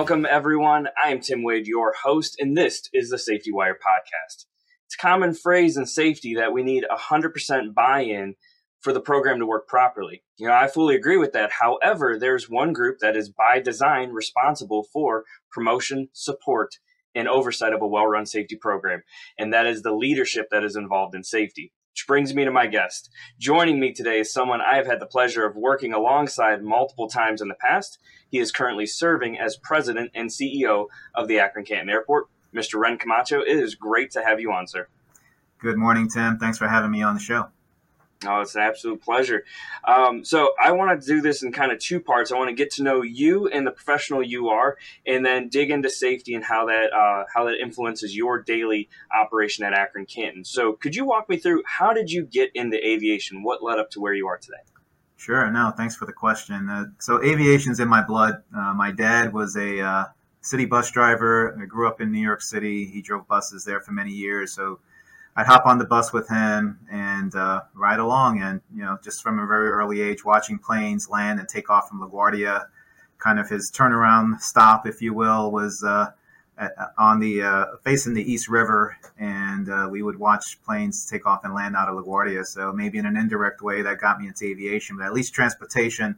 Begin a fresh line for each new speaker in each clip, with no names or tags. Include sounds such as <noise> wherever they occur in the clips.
Welcome, everyone. I am Tim Wade, your host, and this is the Safety Wire podcast. It's a common phrase in safety that we need 100% buy in for the program to work properly. You know, I fully agree with that. However, there's one group that is by design responsible for promotion, support, and oversight of a well run safety program, and that is the leadership that is involved in safety. Which brings me to my guest. Joining me today is someone I have had the pleasure of working alongside multiple times in the past. He is currently serving as president and CEO of the Akron Canton Airport. Mr. Ren Camacho, it is great to have you on, sir.
Good morning, Tim. Thanks for having me on the show.
Oh, it's an absolute pleasure. Um, so I want to do this in kind of two parts. I want to get to know you and the professional you are, and then dig into safety and how that uh, how that influences your daily operation at Akron Canton. So could you walk me through how did you get into aviation? What led up to where you are today?
Sure. No, thanks for the question. Uh, so aviation's in my blood. Uh, my dad was a uh, city bus driver. I grew up in New York City. He drove buses there for many years. So I'd hop on the bus with him and uh, ride along. And, you know, just from a very early age, watching planes land and take off from LaGuardia, kind of his turnaround stop, if you will, was uh, on the uh, facing the East River. And uh, we would watch planes take off and land out of LaGuardia. So maybe in an indirect way that got me into aviation, but at least transportation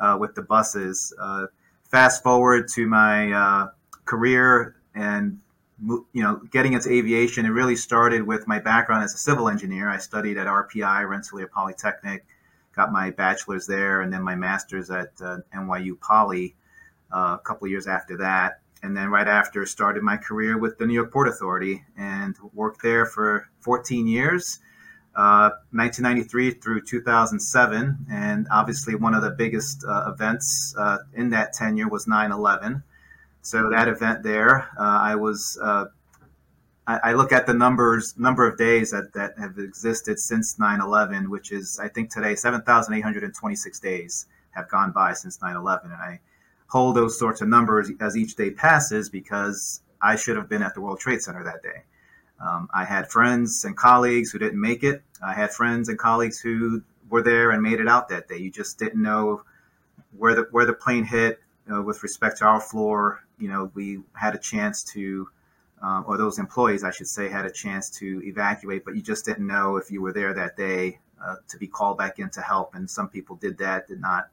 uh, with the buses. Uh, fast forward to my career and you know, getting into aviation, it really started with my background as a civil engineer. I studied at RPI, Rensselaer Polytechnic, got my bachelor's there, and then my master's at uh, NYU Poly uh, a couple years after that. And then right after, started my career with the New York Port Authority and worked there for 14 years, uh, 1993 through 2007. And obviously, one of the biggest uh, events uh, in that tenure was 9 11 so that event there, uh, I was. Uh, I, look at the numbers, number of days that, that have existed since 9/11, which is, I think today, 7,826 days have gone by since 9/11, and I hold those sorts of numbers as each day passes because I should have been at the World Trade Center that day. Um, I had friends and colleagues who didn't make it. I had friends and colleagues who were there and made it out that day. You just didn't know where the where the plane hit uh, with respect to our floor you know, we had a chance to, um, or those employees, I should say, had a chance to evacuate, but you just didn't know if you were there that day uh, to be called back in to help. And some people did that, did not,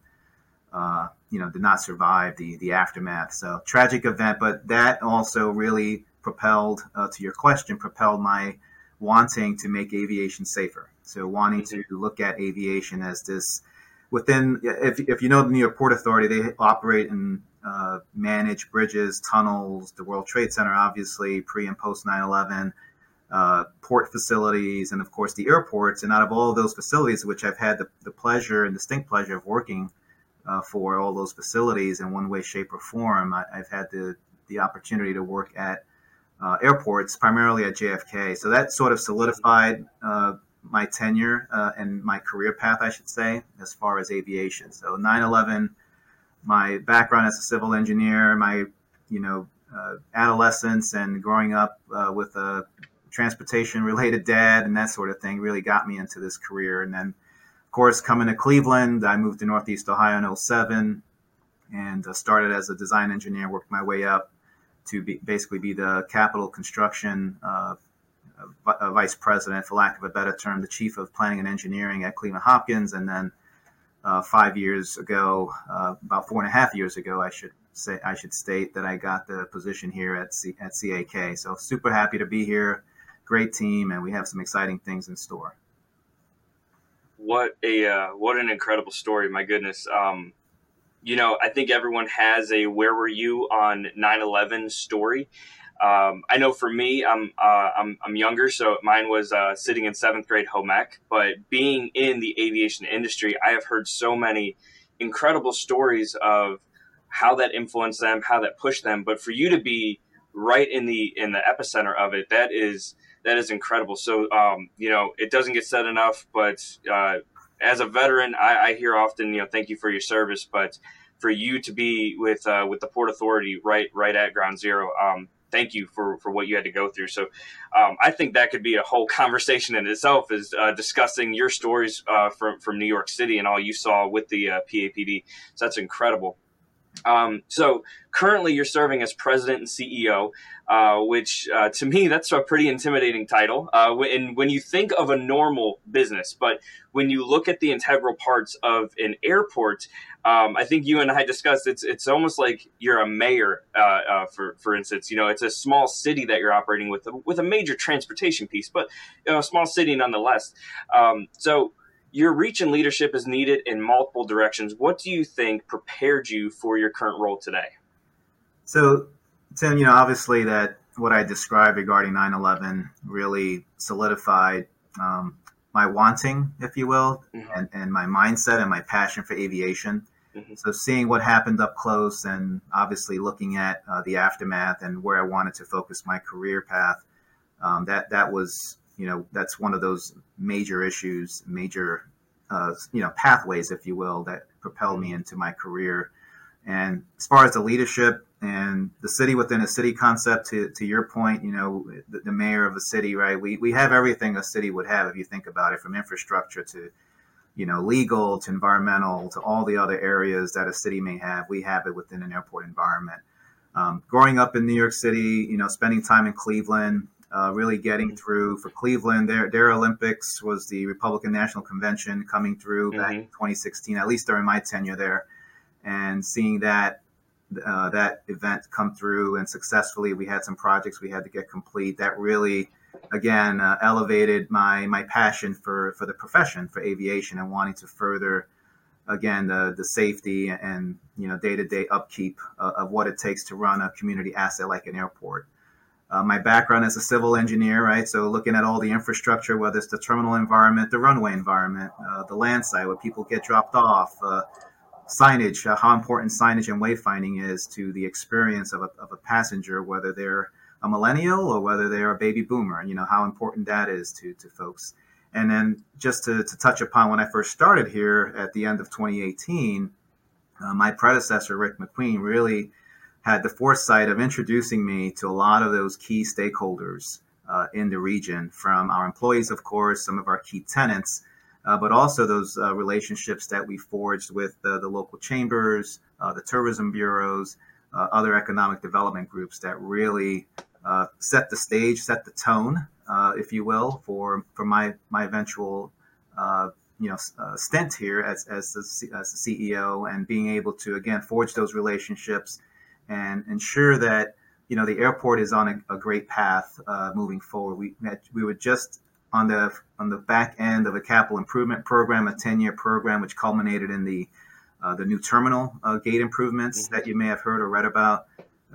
uh, you know, did not survive the the aftermath. So tragic event, but that also really propelled, uh, to your question, propelled my wanting to make aviation safer. So wanting to look at aviation as this within, if, if you know the New York Port Authority, they operate in uh, manage bridges, tunnels, the World Trade Center, obviously, pre and post 9 11, uh, port facilities, and of course the airports. And out of all of those facilities, which I've had the, the pleasure and distinct pleasure of working uh, for all those facilities in one way, shape, or form, I, have had the, the opportunity to work at uh, airports, primarily at JFK. So that sort of solidified uh, my tenure and my career path, I should say, as far as aviation. So 9 11 my background as a civil engineer, my you know uh, adolescence and growing up uh, with a transportation related dad and that sort of thing really got me into this career. And then, of course, coming to Cleveland, I moved to Northeast Ohio in 07 and uh, started as a design engineer, worked my way up to be, basically be the capital construction uh, vice president, for lack of a better term, the chief of planning and engineering at Cleveland Hopkins, and then uh, five years ago, uh, about four and a half years ago, I should say, I should state that I got the position here at C- at CAK. So super happy to be here. Great team, and we have some exciting things in store.
What a uh, what an incredible story! My goodness. Um, you know, I think everyone has a "Where were you on 9/11" story. Um, I know for me, I'm, uh, I'm, I'm younger, so mine was uh, sitting in seventh grade home ec. But being in the aviation industry, I have heard so many incredible stories of how that influenced them, how that pushed them. But for you to be right in the in the epicenter of it, that is that is incredible. So um, you know, it doesn't get said enough, but uh, as a veteran, I, I hear often, you know, thank you for your service, but for you to be with uh, with the Port Authority right right at Ground Zero, um, thank you for for what you had to go through. So um, I think that could be a whole <laughs> conversation in itself, is uh, discussing your stories uh, from from New York City and all you saw with the uh, PAPD. So that's incredible. Um, so currently, you're serving as president and CEO, uh, which uh, to me that's a pretty intimidating title. Uh, and when you think of a normal business, but when you look at the integral parts of an airport, um, I think you and I discussed it's it's almost like you're a mayor. Uh, uh, for for instance, you know, it's a small city that you're operating with with a major transportation piece, but you know, a small city nonetheless. Um, so your reach and leadership is needed in multiple directions. What do you think prepared you for your current role today?
So, Tim, you know, obviously that what I described regarding 9/11 really solidified um, my wanting, if you will, mm-hmm. and, and my mindset and my passion for aviation. Mm-hmm. So, seeing what happened up close, and obviously looking at uh, the aftermath and where I wanted to focus my career path, um, that that was you know that's one of those major issues, major uh, you know pathways, if you will, that propelled me into my career. And as far as the leadership and the city within a city concept, to, to your point, you know, the, the mayor of a city, right? We, we have everything a city would have if you think about it, from infrastructure to, you know, legal to environmental to all the other areas that a city may have. We have it within an airport environment. Um, growing up in New York City, you know, spending time in Cleveland, uh, really getting through for Cleveland. Their their Olympics was the Republican National Convention coming through mm-hmm. back in 2016, at least during my tenure there, and seeing that uh, that event come through and successfully. We had some projects we had to get complete. That really, again, uh, elevated my my passion for for the profession for aviation and wanting to further. Again, the, the safety and you know day to day upkeep uh, of what it takes to run a community asset like an airport. Uh, my background as a civil engineer, right? So looking at all the infrastructure, whether it's the terminal environment, the runway environment, uh, the land site where people get dropped off, uh, signage, uh, how important signage and wayfinding is to the experience of a, of a passenger, whether they're a millennial or whether they're a baby boomer, you know, how important that is to, to folks. And then just to, to touch upon when I first started here at the end of 2018, uh, my predecessor, Rick McQueen, really – had the foresight of introducing me to a lot of those key stakeholders uh, in the region, from our employees, of course, some of our key tenants, uh, but also those uh, relationships that we forged with the local chambers, uh, the tourism bureaus, uh, other economic development groups that really uh, set the stage, set the tone, if you will, for for my my eventual you know stint here as as the, as the CEO and being able to again forge those relationships and ensure that you know the airport is on a, a great path uh, moving forward. We we were just on the on the back end of a capital improvement program, a ten year program, which culminated in the uh, the new terminal uh, gate improvements mm-hmm. that you may have heard or read about,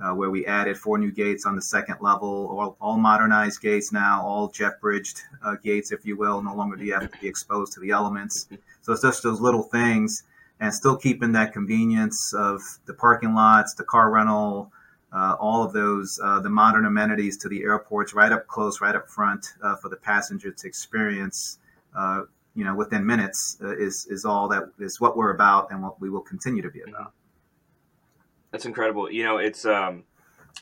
uh, where we added four new gates on the second level, all, all modernized gates now, all jet bridged uh, gates, if you will. No longer do you have to be exposed to the elements. So it's just those little things and still keeping that convenience of the parking lots, the car rental, uh, all of those, uh, the modern amenities to the airports right up close, right up front uh, for the passenger to experience, uh, you know, within minutes uh, is, is all that is what we're about and what we will continue to be about.
That's incredible. You know, it's, um,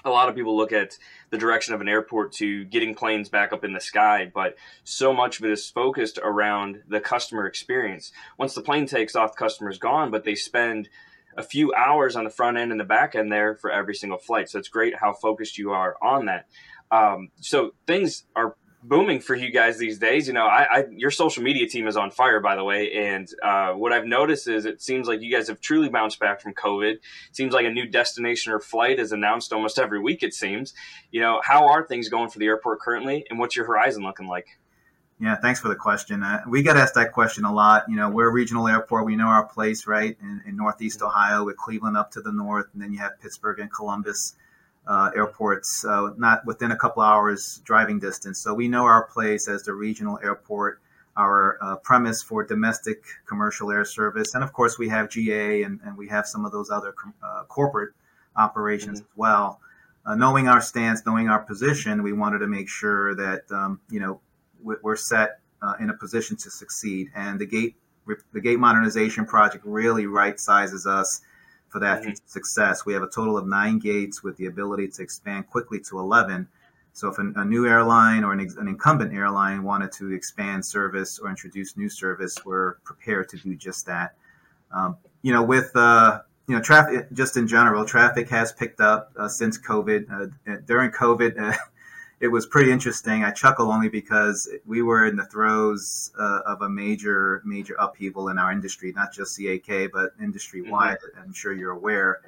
a lot of people look at the direction of an airport to getting planes back up in the sky, but so much of it is focused around the customer experience. Once the plane takes off, the customer's gone, but they spend a few hours on the front end and the back end there for every single flight. So it's great how focused you are on that. Um, so things are booming for you guys these days. You know, I, I, your social media team is on fire, by the way. And uh, what I've noticed is it seems like you guys have truly bounced back from COVID. It seems like a new destination or flight is announced almost every week. It seems. You know, how are things going for the airport currently, and what's your horizon looking like?
Yeah, thanks for the question. Uh, we get asked that question a lot. You know, we're a regional airport. We know our place, right, in, in Northeast Ohio with Cleveland up to the north, and then you have Pittsburgh and Columbus uh, airports, uh, not within a couple hours driving distance. So we know our place as the regional airport, our uh, premise for domestic commercial air service, and of course we have GA and, and we have some of those other uh, corporate operations mm-hmm. as well. Uh, knowing our stance, knowing our position, we wanted to make sure that um, you know we're set uh, in a position to succeed. And the gate the gate modernization project really right sizes us for that mm-hmm. success. We have a total of nine gates with the ability to expand quickly to 11. So if a, a new airline or an, an, incumbent airline wanted to expand service or introduce new service, we're prepared to do just that. Um, you know, with uh, you know, traffic just in general, traffic has picked up uh, since COVID. Uh, during COVID, uh, it was pretty interesting. I chuckle only because we were in the throes uh, of a major, major upheaval in our industry, not just CAK, but industry wide. Mm-hmm. I'm sure you're aware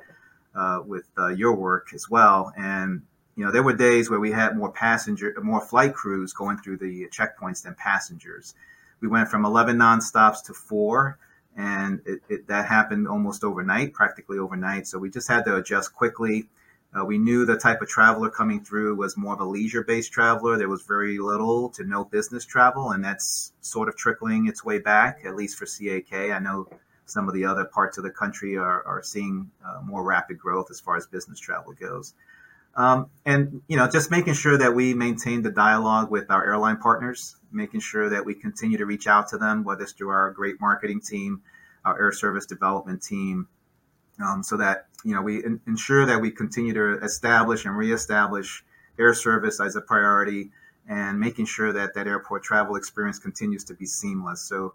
uh, with uh, your work as well. And you know, there were days where we had more passenger, more flight crews going through the checkpoints than passengers. We went from 11 nonstops to four, and it, it, that happened almost overnight, practically overnight. So we just had to adjust quickly. Uh, we knew the type of traveler coming through was more of a leisure-based traveler. There was very little to no business travel, and that's sort of trickling its way back, at least for CAK. I know some of the other parts of the country are, are seeing uh, more rapid growth as far as business travel goes. Um, and you know, just making sure that we maintain the dialogue with our airline partners, making sure that we continue to reach out to them, whether it's through our great marketing team, our air service development team, um, so that you know we in, ensure that we continue to establish and reestablish air service as a priority, and making sure that that airport travel experience continues to be seamless. So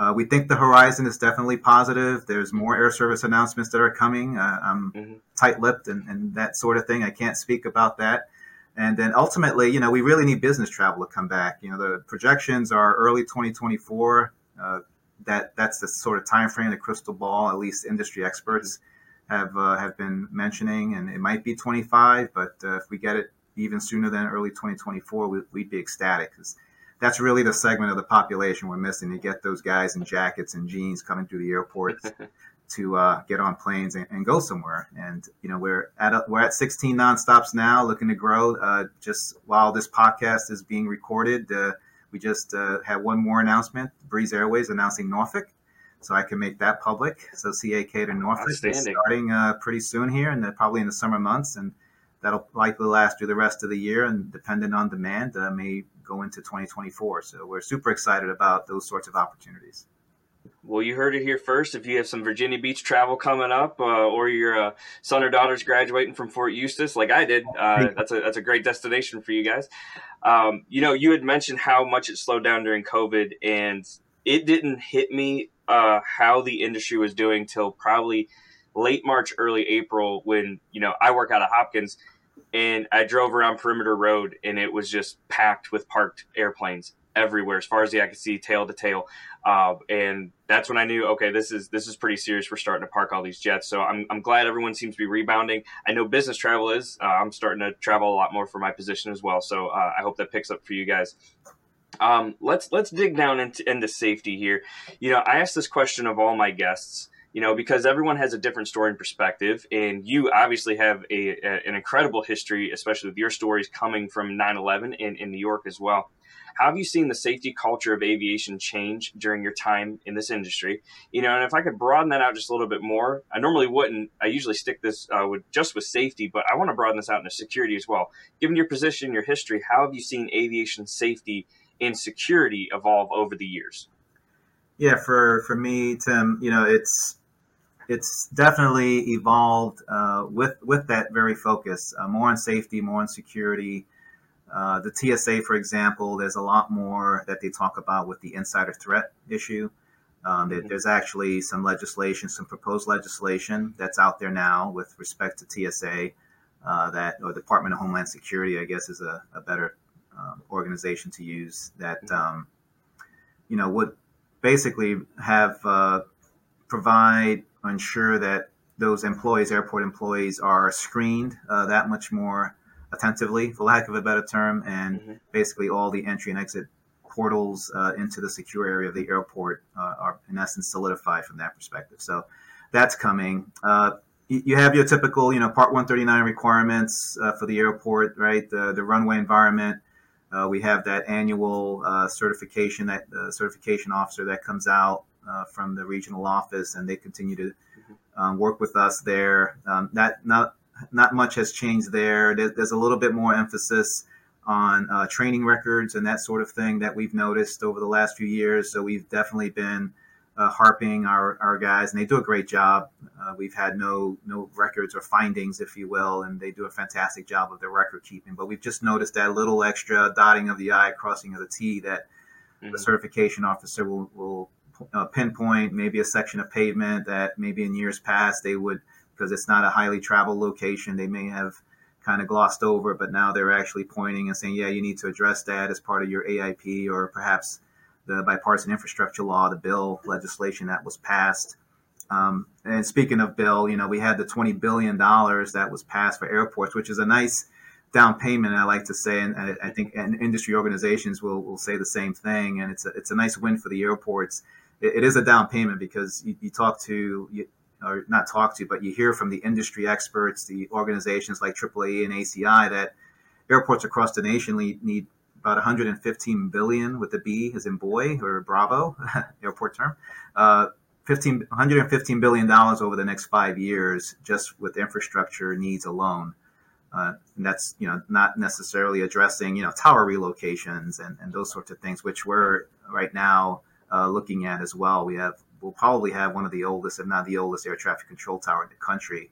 uh, we think the horizon is definitely positive. There's more air service announcements that are coming. Uh, I'm mm-hmm. tight-lipped and, and, that sort of thing. I can't speak about that. And then ultimately, you know, we really need business travel to come back. You know, the projections are early 2024. Uh, that that's the sort of time frame the crystal ball, at least industry experts have uh, have been mentioning, and it might be 25. But uh, if we get it even sooner than early 2024, we, would be ecstatic because that's really the segment of the population we're missing to get those guys in jackets and jeans coming through the airports <laughs> to uh, get on planes and, and, go somewhere. And you know we're at a, we're at 16 nonstops now, looking to grow. Uh, just while this podcast is being recorded, uh, we just uh, had one more announcement: Breeze Airways announcing Norfolk. So I can make that public. So CAK to Norfolk is starting uh, pretty soon here, and probably in the summer months, and that'll likely last through the rest of the year. And depending on demand, uh, may go into 2024. So we're super excited about those sorts of opportunities.
Well, you heard it here first. If you have some Virginia Beach travel coming up, uh, or your uh, son or daughter's graduating from Fort Eustis, like I did, uh, that's a that's a great destination for you guys. Um, you know, you had mentioned how much it slowed down during COVID, and it didn't hit me uh, how the industry was doing till probably late March, early April, when you know I work out of Hopkins and I drove around Perimeter Road, and it was just packed with parked airplanes everywhere, as far as the eye could see, tail to tail. Uh, and that's when I knew, okay, this is this is pretty serious. We're starting to park all these jets. So I'm, I'm glad everyone seems to be rebounding. I know business travel is. Uh, I'm starting to travel a lot more for my position as well. So uh, I hope that picks up for you guys. Um, let's let's dig down into, into safety here. You know, I asked this question of all my guests you know, because everyone has a different story and perspective. And you obviously have a, a, an incredible history, especially with your stories coming from 9 11 in, in New York as well. How have you seen the safety culture of aviation change during your time in this industry? You know, and if I could broaden that out just a little bit more, I normally wouldn't. I usually stick this uh, with just with safety, but I want to broaden this out into security as well. Given your position, your history, how have you seen aviation safety and security evolve over the years?
Yeah, for for me, Tim, you know, it's it's definitely evolved uh, with with that very focus, uh, more on safety, more on security. Uh, the TSA, for example, there's a lot more that they talk about with the insider threat issue. Um, mm-hmm. There's actually some legislation, some proposed legislation that's out there now with respect to TSA. Uh, that or Department of Homeland Security, I guess, is a, a better um, organization to use. That mm-hmm. um, you know would basically have uh, provide ensure that those employees, airport employees, are screened uh, that much more attentively, for lack of a better term, and mm-hmm. basically all the entry and exit portals uh, into the secure area of the airport uh, are in essence solidified from that perspective. So that's coming. Uh, you have your typical, you know, Part 139 requirements uh, for the airport, right? The, the runway environment. Uh, we have that annual certification, that certification officer that comes out uh, from the regional office, and they continue to um, work with us there. Um, that not not much has changed there. There's a little bit more emphasis on uh, training records and that sort of thing that we've noticed over the last few years. So we've definitely been uh, harping our, our guys, and they do a great job. Uh, we've had no no records or findings, if you will, and they do a fantastic job of their record keeping. But we've just noticed that little extra dotting of the I, crossing of the T that mm-hmm. the certification officer will, will uh, pinpoint maybe a section of pavement that maybe in years past they would, because it's not a highly traveled location, they may have kind of glossed over, but now they're actually pointing and saying, yeah, you need to address that as part of your AIP or perhaps the bipartisan infrastructure law, the bill legislation that was passed. Um, and speaking of bill, you know, we had the $20 billion that was passed for airports, which is a nice down payment. I like to say, and I, I think and industry organizations will, will say the same thing. And it's a, it's a nice win for the airports. It, it is a down payment because you, you talk to, you, or not talk to, but you hear from the industry experts, the organizations like AAA and ACI that airports across the nation need about 115 billion with the B as in boy or Bravo <laughs> airport term. Uh, 15, 115 billion dollars over the next five years just with infrastructure needs alone. Uh, and that's you know not necessarily addressing you know tower relocations and, and those sorts of things, which we're right now uh, looking at as well. We have we'll probably have one of the oldest, if not the oldest, air traffic control tower in the country.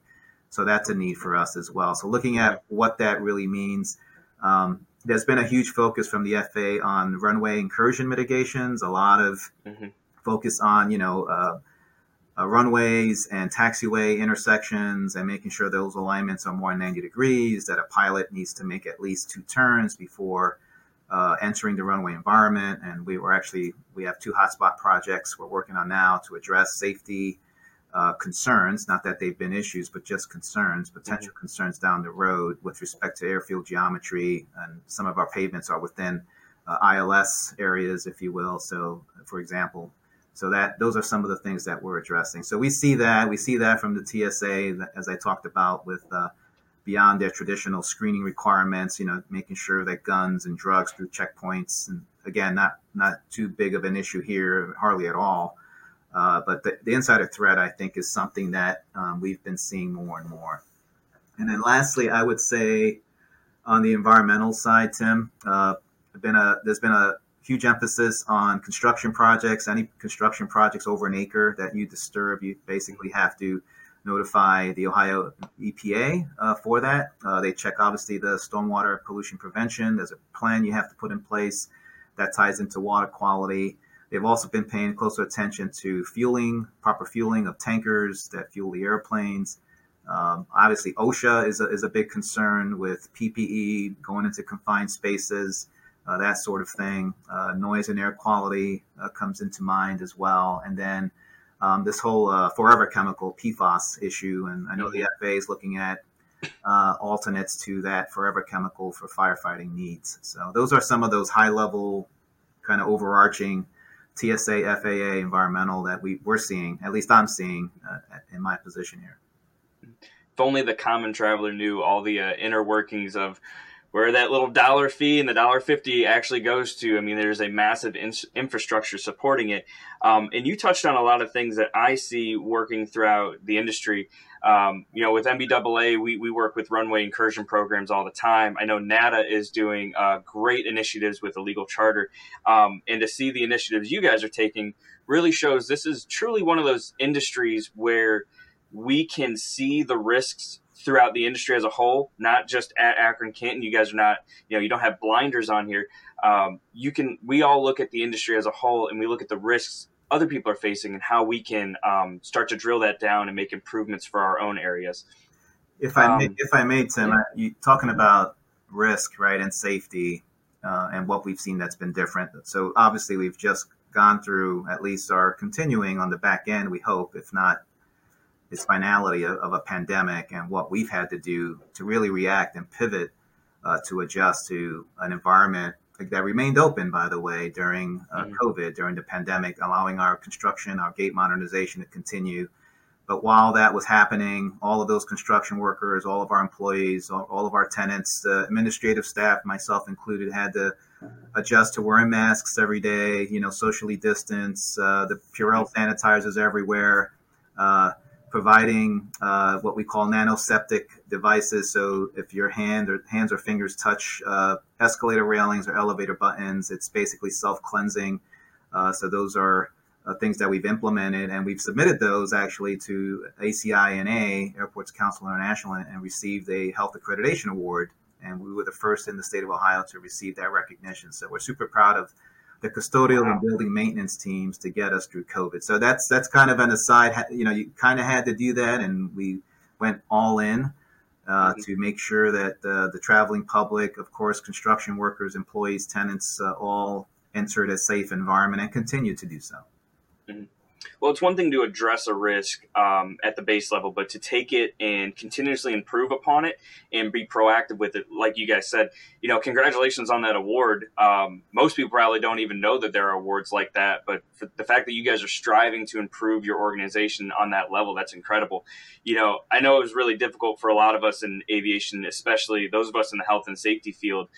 So that's a need for us as well. So looking at what that really means, um, there's been a huge focus from the FAA on runway incursion mitigations. A lot of mm-hmm. focus on you know uh, uh, runways and taxiway intersections and making sure those alignments are more than 90 degrees. That a pilot needs to make at least two turns before uh, entering the runway environment. And we were actually, we have two hotspot projects we're working on now to address safety uh, concerns, not that they've been issues, but just concerns, potential mm-hmm. concerns down the road with respect to airfield geometry. And some of our pavements are within uh, ILS areas, if you will. So, for example, so that those are some of the things that we're addressing. So we see that we see that from the TSA, as I talked about with uh, beyond their traditional screening requirements, you know, making sure that guns and drugs through checkpoints, and again, not not too big of an issue here, hardly at all. Uh, but the, the, insider threat, I think, is something that um, we've been seeing more and more. And then, lastly, I would say on the environmental side, Tim, uh, been a there's been a huge emphasis on construction projects. Any construction projects over an acre that you disturb, you basically have to notify the Ohio EPA uh, for that. Uh, they check obviously the stormwater pollution prevention. There's a plan you have to put in place that ties into water quality. They've also been paying closer attention to fueling, proper fueling of tankers that fuel the airplanes. Um, obviously, OSHA is a, is a big concern with PPE going into confined spaces, uh, that sort of thing. Uh, noise and air quality uh, comes into mind as well. And then um, this whole uh, forever chemical PFAS issue, and I know the mm-hmm. FAA is looking at uh, alternates to that forever chemical for firefighting needs. So those are some of those high level, kind of overarching TSA, FAA, environmental that we we're seeing. At least I'm seeing uh, in my position here.
If only the common traveler knew all the uh, inner workings of where that little dollar fee and the dollar fifty actually goes to. I mean, there's a massive in- infrastructure supporting it. Um, and you touched on a lot of things that I see working throughout the industry. Um, you know, with NBAA, we, we work with runway incursion programs all the time. I know NATA is doing uh, great initiatives with a legal charter. Um, and to see the initiatives you guys are taking really shows this is truly one of those industries where we can see the risks throughout the industry as a whole, not just at Akron Canton. You guys are not, you know, you don't have blinders on here. Um, you can, we all look at the industry as a whole and we look at the risks other people are facing and how we can um, start to drill that down and make improvements for our own areas.
If I may, um, if I may, Tim, yeah. you talking about risk, right, and safety, uh, and what we've seen that's been different. So obviously, we've just gone through, at least are continuing on the back end. We hope, if not its finality of, of, a pandemic and what we've had to do to really react and pivot uh, to adjust to an environment that remained open, by the way, during uh, mm-hmm. COVID, during the pandemic, allowing our construction, our gate modernization to continue. But while that was happening, all of those construction workers, all of our employees, all, all of our tenants, the administrative staff, myself included, had to adjust to wearing masks every day, you know, socially distance, uh, the Purell sanitizers everywhere. Providing uh, what we call nanoseptic devices. So if your hand or hands or fingers touch uh, escalator railings or elevator buttons, it's basically self cleansing. Uh, so those are uh, things that we've implemented, and we've submitted those actually to ACINA, Airports Council International, and received a health accreditation award. And we were the first in the state of Ohio to receive that recognition. So we're super proud of the custodial wow. and building maintenance teams to get us through COVID. So that's that's kind of an aside. You know, you kind of had to do that, and we went all in uh, mm-hmm. to make sure that uh, the traveling public, of course, construction workers, employees, tenants, uh, all entered a safe environment and continue to do so.
Mm-hmm. Well, it's one thing to address a risk um, at the base level, but to take it and continuously improve upon it and be proactive with it, like you guys said, you know, congratulations on that award. Um, most people probably don't even know that there are awards like that, but the fact that you guys are striving to improve your organization on that level, that's incredible. You know, I know it was really difficult for a lot of us in aviation, especially those of us in the health and safety field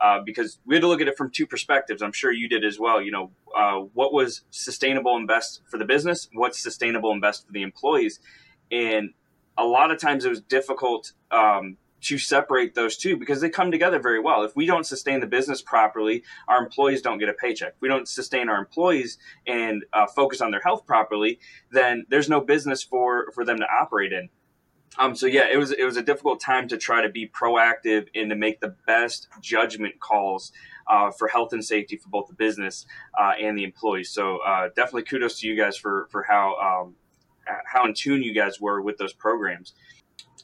uh, because we had to look at it from two perspectives. I'm sure you did as well. You know, uh, what was sustainable and best for the business? What's sustainable and best for the employees? And a lot of times it was difficult um, to separate those two because they come together very well. If we don't sustain the business properly, our employees don't get a paycheck. If we don't sustain our employees and uh, focus on their health properly, then there's no business for for them to operate in. Um, so yeah, it was it was a difficult time to try to be proactive and to make the best judgment calls uh, for health and safety for both the business uh, and the employees. So uh, definitely kudos to you guys for for how um, how in tune you guys were with those programs.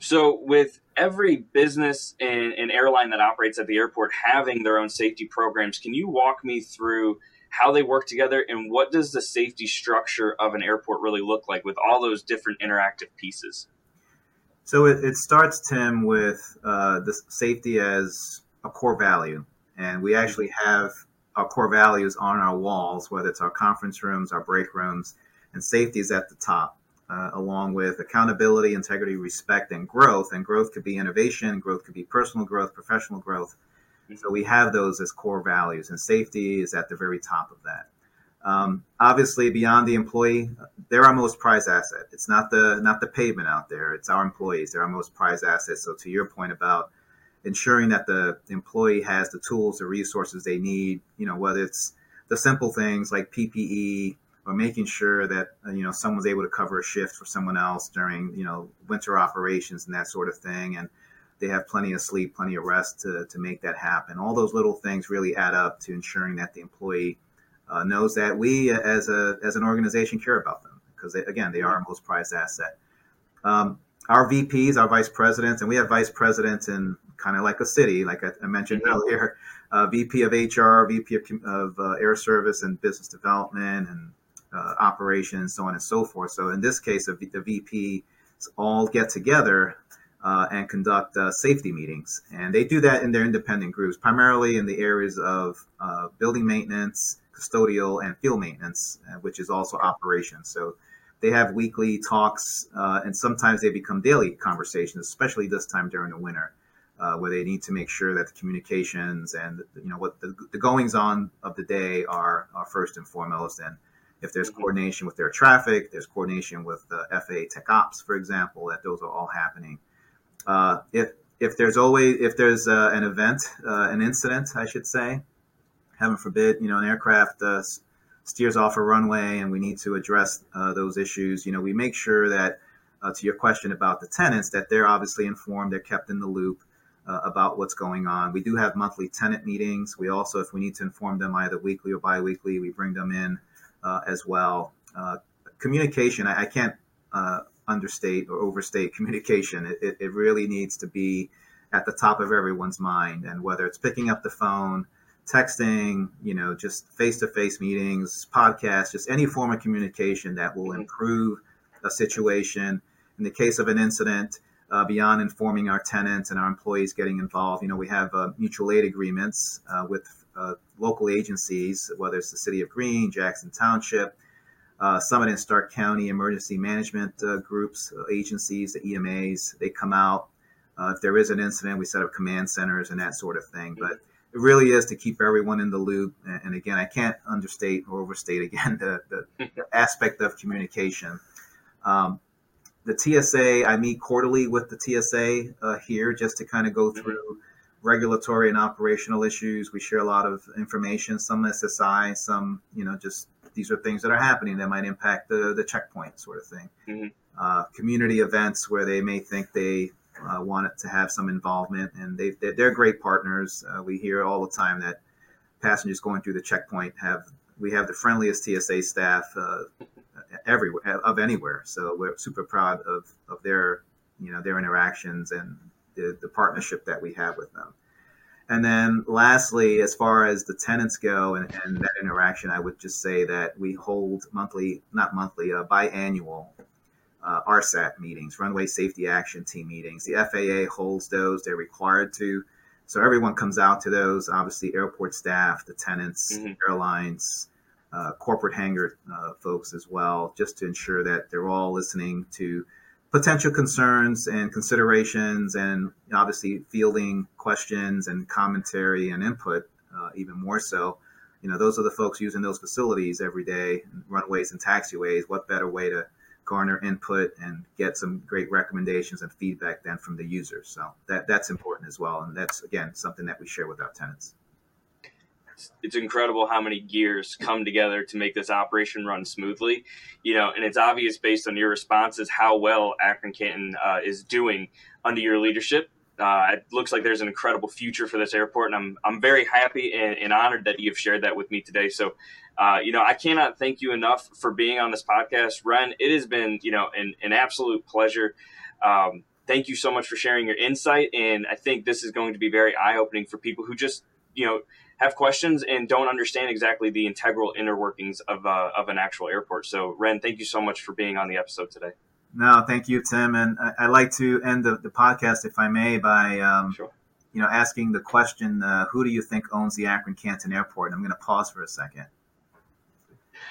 So with every business and, and airline that operates at the airport having their own safety programs, can you walk me through? how they work together and what does the safety structure of an airport really look like with all those different interactive pieces
so it, it starts, Tim, with uh, the safety as a core value. And we actually have our core values on our walls, whether it's our conference rooms, our break rooms, and safety is at the top, uh, along with accountability, integrity, respect, and growth. And growth could be innovation, growth could be personal growth, professional growth. So we have those as core values, and safety is at the very top of that. Um, obviously, beyond the employee, they're our most prized asset. It's not the not the pavement out there. It's our employees. They're our most prized asset. So, to your point about ensuring that the employee has the tools, the resources they need, you know, whether it's the simple things like PPE or making sure that uh, you know someone's able to cover a shift for someone else during you know winter operations and that sort of thing, and they have plenty of sleep, plenty of rest to to make that happen. All those little things really add up to ensuring that the employee uh, knows that we as a as an organization care about them because again they are our most prized asset. Um, our VPs, our vice presidents, and we have vice presidents in kind of like a city, like I, I mentioned mm-hmm. earlier. Uh, VP of HR, VP of, of uh, Air Service and Business Development and uh, Operations, so on and so forth. So in this case, the, the VP all get together uh, and conduct uh, safety meetings. And they do that in their independent groups, primarily in the areas of uh, building maintenance, custodial and field maintenance, uh, which is also operations. So they have weekly talks, uh, and sometimes they become daily conversations, especially this time during the winter, uh, where they need to make sure that the communications and you know what the, the goings on of the day are, are first and foremost. And if there's mm-hmm. coordination with their traffic, there's coordination with the FAA Tech Ops, for example, that those are all happening. Uh, if if there's always if there's uh, an event, uh, an incident, I should say, heaven forbid, you know, an aircraft uh, steers off a runway and we need to address uh, those issues, you know, we make sure that, uh, to your question about the tenants, that they're obviously informed, they're kept in the loop uh, about what's going on. We do have monthly tenant meetings. We also, if we need to inform them either weekly or biweekly, we bring them in uh, as well. Uh, communication, I, I can't understate or overstate <laughs> communication. It, it, it really needs to be at the top of everyone's mind. And whether it's picking up the phone, texting, you know, just face to face meetings, podcasts, just any form of communication that will mm-hmm. improve a situation. In the case of an incident, uh, beyond informing our tenants and our employees getting involved, you know, we have uh, mutual aid agreements uh, with uh, local agencies, whether it's the City of Green, Jackson Township, uh, Summit and Stark County emergency management uh, groups, agencies, the EMAs. They come out. if there is an incident, we set up command centers and that sort of thing. But it really is to keep everyone in the loop. And, again, I can't understate or overstate again <laughs> the, the, the aspect of communication. Um, the TSA, I meet quarterly with the TSA uh, here just to kind of go mm-hmm. through regulatory and operational issues. We share a lot of information, some SSI, some, you know, just these are things that are happening that might impact the, the checkpoint sort of thing. Mm-hmm. Uh, community events where they may think they uh, wanted to have some involvement, and they they're great partners. Uh, we hear all the time that passengers going through the checkpoint have we have the friendliest TSA staff uh, everywhere of anywhere. So we're super proud of, of their you know their interactions and the, the partnership that we have with them. And then lastly, as far as the tenants go and, and that interaction, I would just say that we hold monthly, not monthly, uh, biannual uh, RSAT meetings, Runway Safety Action Team meetings. The FAA holds those; they're required to. So everyone comes out to those. Obviously, airport staff, the tenants, mm-hmm. airlines, uh, corporate hangar uh, folks as well, just to ensure that they're all listening to potential concerns and considerations, and obviously fielding questions and commentary and input, uh, even more so. You know, those are the folks using those facilities every day, runways and taxiways. What better way to garner input and get some great recommendations and feedback then from the users? So that that's important as well, and that's again something that we share with our tenants
it's incredible how many gears come together to make this operation run smoothly. You know, and it's obvious based on your responses how well Akron Canton uh, is doing under your leadership. Uh, it looks like there's an incredible future for this airport, and I'm I'm very happy and, and honored that you've shared that with me today. So, uh, you know, I cannot thank you enough for being on this podcast, Ren. It has been you know an, an absolute pleasure. Um, thank you so much for sharing your insight, and I think this is going to be very eye opening for people who just you know have questions and don't understand exactly the integral inner workings of, uh, of an actual airport. So, Ren, thank you so much for being on the episode today.
No, thank you, Tim. And I, would like to end the, the, podcast, if I may, by um, sure. you know asking the question: uh, Who do you think owns the Akron Canton Airport? And I'm going to pause for a second.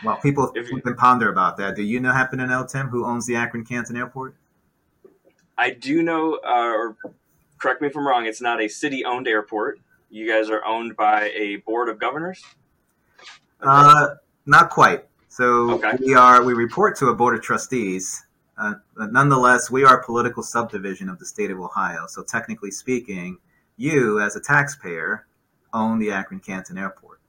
Well, people you, can ponder about that. Do you know happen to know, Tim, who owns the Akron Canton Airport?
I do know, uh, or correct me if I'm wrong. It's not a city-owned airport you guys are owned by a board of governors?
Uh, not quite. So okay. we are we report to a board of trustees. Uh, nonetheless, we are a political subdivision of the state of Ohio. So technically speaking, you as a taxpayer own the Akron Canton Airport.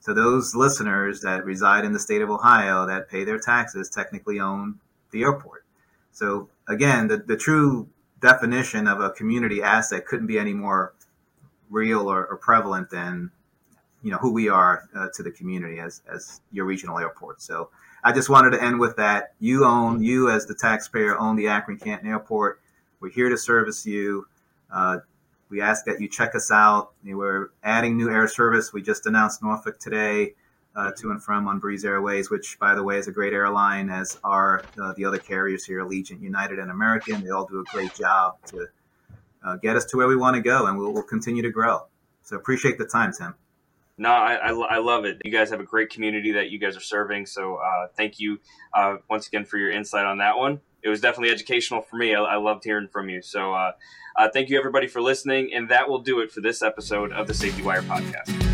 So those listeners that reside in the state of Ohio that pay their taxes technically own the airport. So again, the, the true definition of a community asset couldn't be any more real or, or prevalent than you know who we are uh, to the community as as your regional airport. So I just wanted to end with that. You own you as the taxpayer own the Akron Canton Airport. We're here to service you. Uh, we ask that you check us out. We're adding new air service. We just announced Norfolk today uh, to and from on Breeze Airways, which, by the way, is a great airline, as are uh, the other carriers here, Allegiant, United, and American. They all do a great job to uh, get us to where we want to go, and we'll, we'll continue to grow. So appreciate the time, Tim.
No, I, I, I, love it. You guys have a great community that you guys are serving. So uh, thank you uh, once again for your insight on that one. It was definitely educational for me. I, I loved hearing from you. So uh, uh thank you everybody for listening, and that will do it for this episode of the Safety Wire podcast.